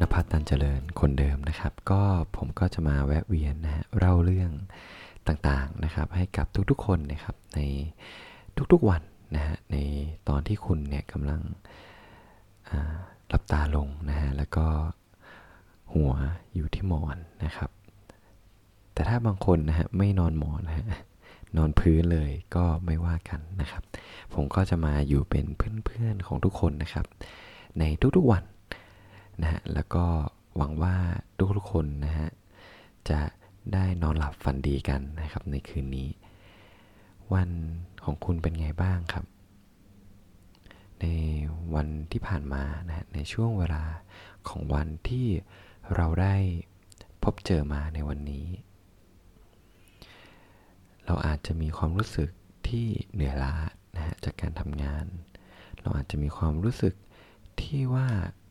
นภัสตันเจริญคนเดิมนะครับ ก็ผมก็จะมาแวะเวียนนะฮะเล่าเรื่องต่างๆนะครับ ให้กับทุกๆคนนะครับในทุกๆวันนะฮะในตอนที่คุณเนี่ยกำลังหลับตาลงนะฮะแล้วก็หัวอยู่ที่หมอนนะครับ แต่ถ้าบางคนนะฮะไม่นอนหมอนนะฮะนอนพื้นเลยก็ไม่ว่ากันนะครับ ผมก็จะมาอยู่เป็นเพื่อนๆของทุกคนนะครับ ในทุกๆวัน นะฮะแล้วก็หวังว่าทุกๆคนนะฮะจะได้นอนหลับฝันดีกันนะครับในคืนนี้ วันของคุณเป็นไงบ้างครับ ในวันที่ผ่านมานะในช่วงเวลาของวันที่เราได้พบเจอมาในวันนี้ เราอาจจะมีความรู้สึกที่เหนื่อยล้านะฮะจากการทำงาน เราอาจจะมีความรู้สึกที่ว่า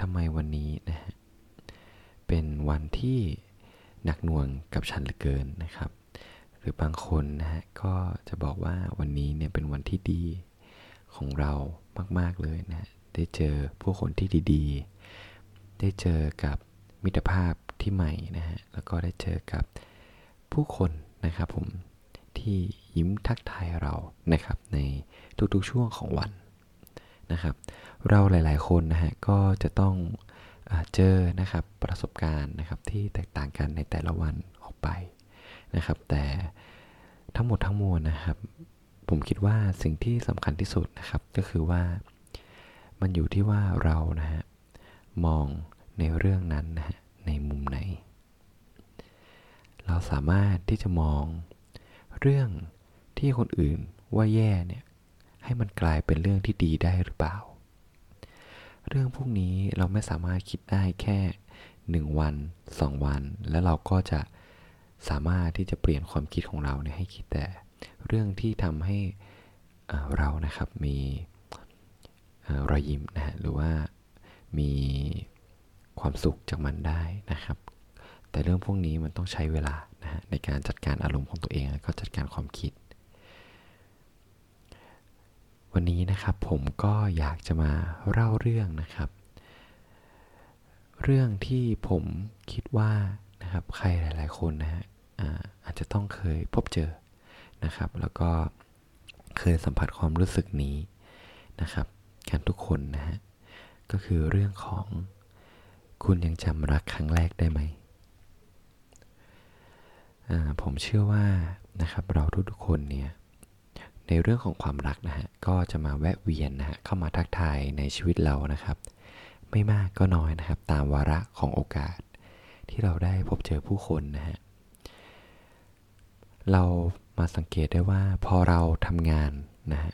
ทำไมวันนี้นะฮะเป็นวันที่หนักหน่วงกับฉันเหลือเกินนะครับ หรือบางคนนะฮะก็จะบอกว่าวันนี้เนี่ยเป็นวันที่ดีของเรามาก ๆเลยนะฮะได้เจอผู้คนที่ดีๆ ได้เจอกับมิตรภาพที่ใหม่นะฮะแล้วก็ได้เจอกับผู้คนนะครับผมที่ยิ้มทักทายเรานะครับในทุกๆช่วงของวันนะครับ เราหลาย ๆ คนนะฮะก็จะต้องอเจอนะครับประสบการณ์นะครับที่แตกต่างกันในแต่ละวันออกไปนะครับ แต่ทั้งหมดทั้งมวลนะครับ ผมคิดว่าสิ่งที่สำคัญที่สุดนะครับก็คือว่ามันอยู่ที่ว่าเรานะฮะมองในเรื่องนั้นนะฮะในมุมไหน เราสามารถที่จะมองเรื่องที่คนอื่นว่าแย่เนี่ยให้มันกลายเป็นเรื่องที่ดีได้หรือเปล่า เรื่องพวกนี้เราไม่สามารถคิดได้แค่หนึ่งวันสองวัน แล้วเราก็จะสามารถที่จะเปลี่ยนความคิดของเราเนี่ยให้คิดแต่ เรื่องที่ทำให้เรานะครับมีรอยยิ้มนะฮะหรือว่ามีความสุขจากมันได้นะครับ แต่เรื่องพวกนี้มันต้องใช้เวลานะฮะในการจัดการอารมณ์ของตัวเองแล้วก็จัดการความคิด วันนี้นะครับผมก็อยากจะมาเล่าเรื่องนะครับ เรื่องที่ผมคิดว่านะครับใครหลาย ๆ คนนะฮะอาอาจจะต้องเคยพบเจอนะครับ แล้วก็เคยสัมผัสความรู้สึกนี้นะครับกันทุกคนนะฮะก็คือเรื่องของคุณยังจำรักครั้งแรกได้ไหมอ่าผมเชื่อว่านะครับเราทุกๆคนเนี่ย ในเรื่องของความรักนะฮะก็จะมาแวะเวียนนะฮะเข้ามาทักทายในชีวิตเรานะครับ ไม่มากก็น้อยนะครับ ตามวาระของโอกาส ที่เราได้พบเจอผู้คนนะฮะเรามาสังเกตได้ว่าพอเราทำงานนะฮะ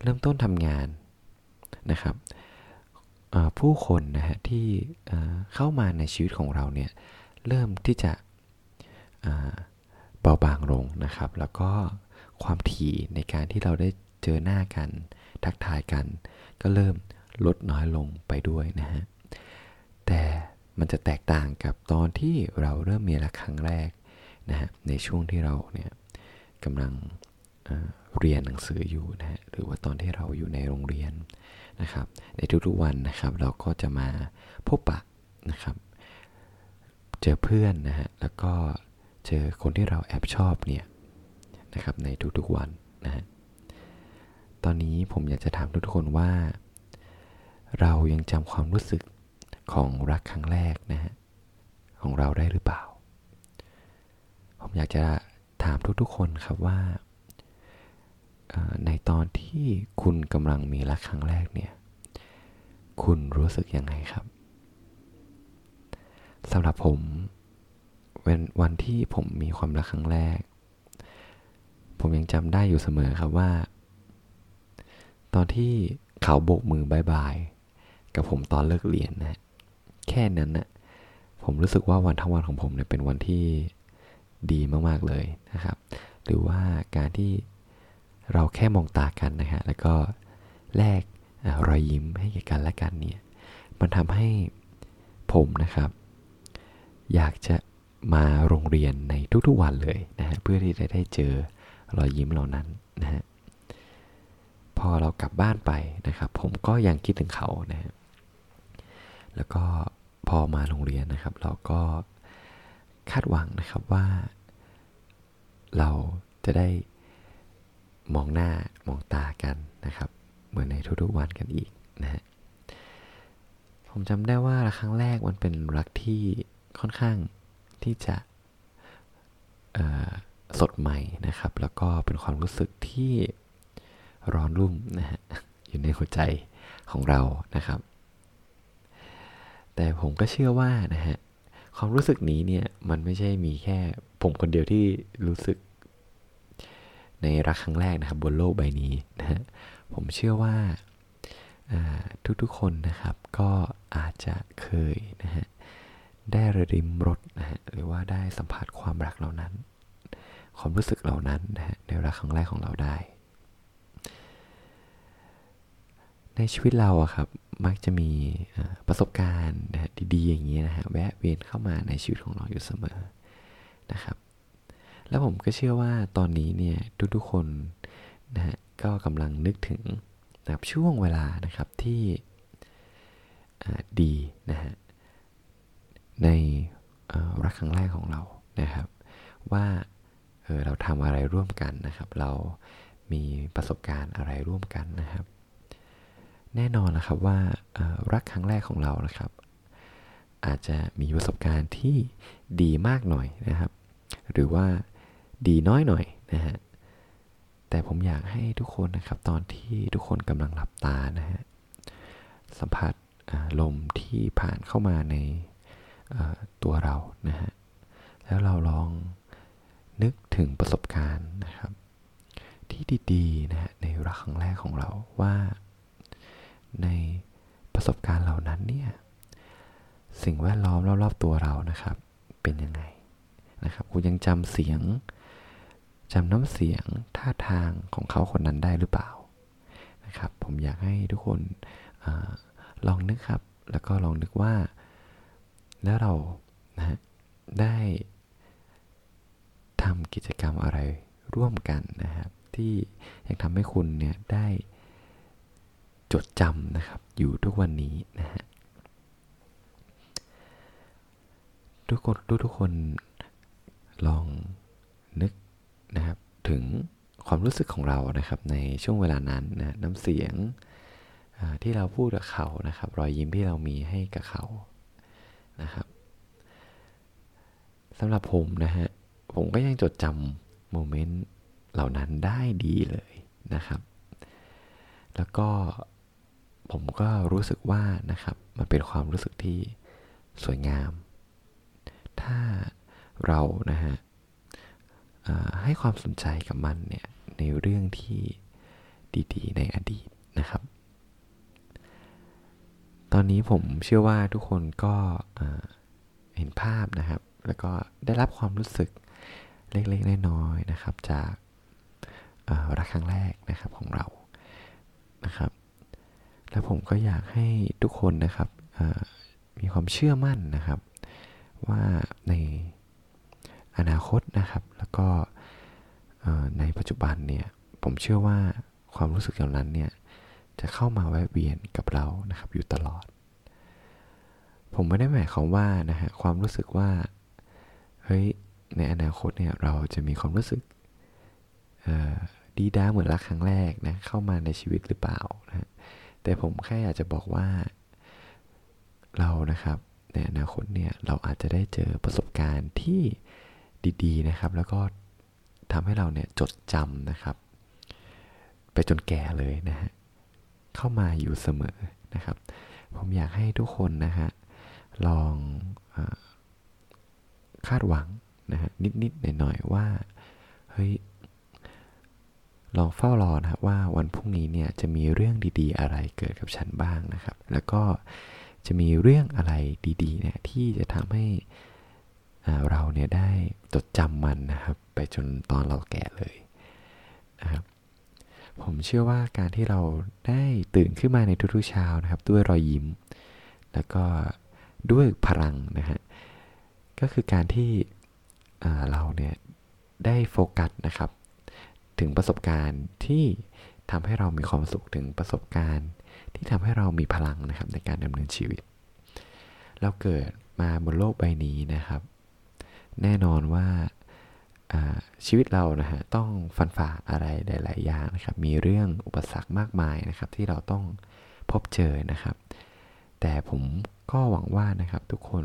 เริ่มต้นทำงานนะครับผู้คนนะฮะที่เอ่เข้ามาในชีวิตของเราเนี่ยเริ่มที่จะเบาบางลงนะครับ แล้วก็ ความถี่ในการที่เราได้เจอหน้ากัน ทักทายกัน ก็เริ่มลดน้อยลงไปด้วยนะฮะ แต่มันจะแตกต่างกับตอนที่เราเริ่มมีรักครั้งแรกนะฮะ ในช่วงที่เราเนี่ยกำลังเอ่อเรียนหนังสืออยู่นะฮะ หรือว่าตอนที่เราอยู่ในโรงเรียนนะครับ ในทุกๆวันนะครับ เราก็จะมาพบปะนะครับ เจอเพื่อนนะฮะ แล้วก็เจอคนที่เราแอบชอบเนี่ย นะครับในทุกๆวันนะฮะตอนนี้ผมอยากจะถามทุกๆคนว่า เรายังจำความรู้สึกของรักครั้งแรกนะฮะของเราได้หรือเปล่า ผมอยากจะถามทุกๆคนครับว่าในตอนที่คุณกำลังมีรักครั้งแรกเนี่ย คุณรู้สึกยังไงครับสำหรับผมเป็นวันที่ผมมีความรักครั้งแรก ผมยังจำได้อยู่เสมอครับว่า ตอนที่เขาโบกมือบายบายกับผมตอนเลิกเรียนนะ แค่นั้นนะผมรู้สึกว่าวันทั้งวันของผมเนี่ยเป็นวันที่ดีมากๆเลยนะครับ หรือว่าการที่เราแค่มองตากันนะฮะแล้วก็แลกรอยยิ้มให้แก่กันและกันเนี่ย มันทำให้ผมนะครับ อยากจะมาโรงเรียนในทุกๆวันเลยนะฮะเพื่อที่จะได้เจอ รอยยิ้มเหล่านั้นนะฮะพอเรากลับบ้านไปนะครับ ผมก็ยังคิดถึงเขานะฮะแล้วก็พอมาโรงเรียนนะครับ เราก็คาดหวังนะครับว่าเราจะได้มองหน้ามองตากันนะครับ เหมือนในทุกๆวันกันอีกนะฮะผมจำได้ว่าครั้งแรกมันเป็นรักที่ค่อนข้างที่จะ สดใหม่นะครับ แล้วก็เป็นความรู้สึกที่ร้อนรุ่มนะฮะอยู่ในหัวใจของเรานะครับ แต่ผมก็เชื่อว่านะฮะความรู้สึกนี้เนี่ยมันไม่ใช่มีแค่ผมคนเดียวที่รู้สึก ในรักครั้งแรกนะครับ บนโลกใบนี้นะฮะผมเชื่อว่าทุกๆคนนะครับก็อาจจะเคยนะฮะได้ริมรสนะฮะหรือว่าได้สัมผัสความรักเหล่านั้น ความรู้สึกเหล่านั้นนะฮะในรักครั้งแรกของเราได้ ในชีวิตเราอะครับมักจะมีประสบการณ์นะดีๆ อย่างนี้นะฮะแวะเวียนเข้ามาในชีวิตของเราอยู่เสมอนะครับแล้วผมก็เชื่อว่าตอนนี้เนี่ยทุกๆคนนะฮะก็กำลังนึกถึงนะครับช่วงเวลานะครับที่ดีนะฮะในรักครั้งแรกของเรานะครับ ว่า เออเราทำอะไรร่วมกันนะครับ เรามีประสบการณ์อะไรร่วมกันนะครับ แน่นอนนะครับว่ารักครั้งแรกของเรานะครับ อาจจะมีประสบการณ์ที่ดีมากหน่อยนะครับ หรือว่าดีน้อยหน่อยนะฮะแต่ผมอยากให้ทุกคนนะครับ ตอนที่ทุกคนกำลังหลับตานะฮะสัมผัสลมที่ผ่านเข้ามาในตัวเรานะฮะแล้วเราลอง นึกถึงประสบการณ์นะครับ ที่ดีๆนะฮะในรักครั้งแรกของเราว่าในประสบการณ์เหล่านั้นเนี่ยสิ่งแวดล้อมรอบๆตัวเรานะครับ เป็นยังไงนะครับคุณยังจำเสียงจำน้ำเสียงท่าทางของเขาคนนั้นได้หรือเปล่านะครับ ผมอยากให้ทุกคนอลองนึกครับ แล้วก็ลองนึกว่า แล้วเรานะได้ ทำกิจกรรมอะไรร่วมกันนะครับ ที่ยังทำให้คุณเนี่ยได้จดจำนะครับอยู่ทุกวันนี้นะฮะทุกคนทุกทุกคนลองนึกนะครับถึงความรู้สึกของเรานะครับในช่วงเวลานั้นนะน้ำเสียงที่เราพูดกับเขานะครับ รอยยิ้มที่เรามีให้กับเขานะครับสำหรับผมนะฮะ ผมก็ยังจดจำโมเมนต์เหล่านั้นได้ดีเลยนะครับ แล้วก็ผมก็รู้สึกว่านะครับ มันเป็นความรู้สึกที่สวยงาม ถ้าเรานะฮะให้ความสนใจกับมันเนี่ยในเรื่องที่ดีๆ ในอดีตนะครับ ตอนนี้ผมเชื่อว่าทุกคนก็เห็นภาพนะครับ แล้วก็ได้รับความรู้สึก เล็กๆน้อยๆนะครับ จากรักครั้งแรกนะครับของเรานะครับ แล้วผมก็อยากให้ทุกคนนะครับมีความเชื่อมั่นนะครับ ว่าในอนาคตนะครับ แล้วก็ในปัจจุบันเนี่ยผมเชื่อว่าความรู้สึกเหล่านั้นเนี่ยจะเข้ามาแวะเวียนกับเรานะครับ อยู่ตลอด ผมไม่ได้หมายความว่านะฮะความรู้สึกว่าเฮ้ย ในอนาคตเนี่ยเราจะมีความรู้สึกดีด้าเหมือนรักครั้งแรกนะเข้ามาในชีวิตหรือเปล่านะแต่ผมแค่อยากจะบอกว่าเรานะครับในอนาคตเนี่ยเราอาจจะได้เจอประสบการณ์ที่ดี ๆนะครับ แล้วก็ทำให้เราเนี่ยจดจำนะครับ ไปจนแก่เลยนะฮะเข้ามาอยู่เสมอนะครับ ผมอยากให้ทุกคนนะฮะลองอคาดหวัง นะฮะนิดๆหน่อยๆว่าเฮ้ยลองเฝ้ารอนะว่าวันพรุ่งนี้เนี่ยจะมีเรื่องดีๆ อะไรเกิดกับฉันบ้างนะครับ แล้วก็จะมีเรื่องอะไรดีๆเนี่ยที่จะทำให้เราเนี่ยได้จดจำมันนะครับ ไปจนตอนเราแก่เลยนะครับผมเชื่อว่าการที่เราได้ตื่นขึ้นมาในทุกๆเช้านะครับ ด้วยรอยยิ้ม แล้วก็ด้วยพลังนะฮะก็คือการที่ เราเนี่ยได้โฟกัสนะครับ ถึงประสบการณ์ที่ทำให้เรามีความสุขถึงประสบการณ์ ที่ทำให้เรามีพลังนะครับในการดำเนินชีวิต เราเกิดมาบนโลกใบนี้นะครับ แน่นอนว่าชีวิตเรานะฮะต้องฟันฝ่าอะไรหลาย ๆ อย่างนะครับ มีเรื่องอุปสรรคมากมายนะครับ ที่เราต้องพบเจอนะครับ แต่ผมก็หวังว่านะครับทุกคน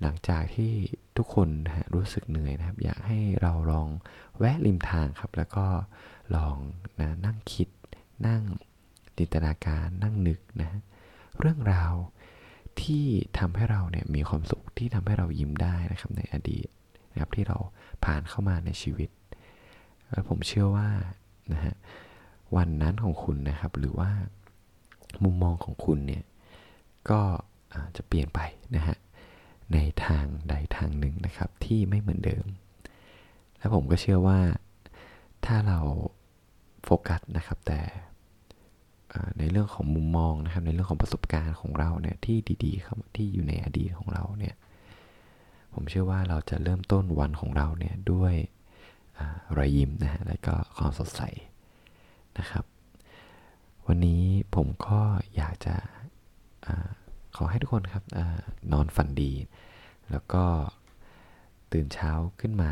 หลังจากที่ ทุกคนนะรู้สึกเหนื่อยนะครับ อยากให้เราลองแวะริมทางครับ แล้วก็ลองนะนั่งคิด นั่งจินตนาการนั่งนึกนะเรื่องราวที่ทำให้เราเนี่ยมีความสุขที่ทำให้เรายิ้มได้นะครับในอดีตนะครับที่เราผ่านเข้ามาในชีวิต แล้วผมเชื่อว่านะฮะวันนั้นของคุณนะครับ หรือว่ามุมมองของคุณเนี่ยก็จะเปลี่ยนไปนะฮะ ในทางใดทางหนึ่งนะครับ ที่ไม่เหมือนเดิม และผมก็เชื่อว่าถ้าเราโฟกัสนะครับ แต่ในเรื่องของมุมมองนะครับ ในเรื่องของประสบการณ์ของเราเนี่ยที่ดีๆครับที่อยู่ในอดีตของเราเนี่ยผมเชื่อว่าเราจะเริ่มต้นวันของเราเนี่ยด้วยรอยยิ้มนะฮะและก็ความสดใสนะครับ วันนี้ผมก็ อให้ทุกคนครับอนอนฝันดี แล้วก็ตื่นเช้าขึ้นมา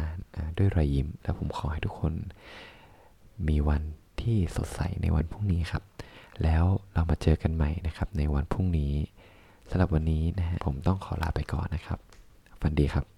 ด้วยรอยยิ้ม แล้วผมขอให้ทุกคนมีวันที่สดใสในวันพรุ่งนี้ครับ แล้วเรามาเจอกันใหม่นะครับ ในวันพรุ่งนี้สำหรับวันนี้นะฮะผมต้องขอลาไปก่อนนะครับฝันดีครับ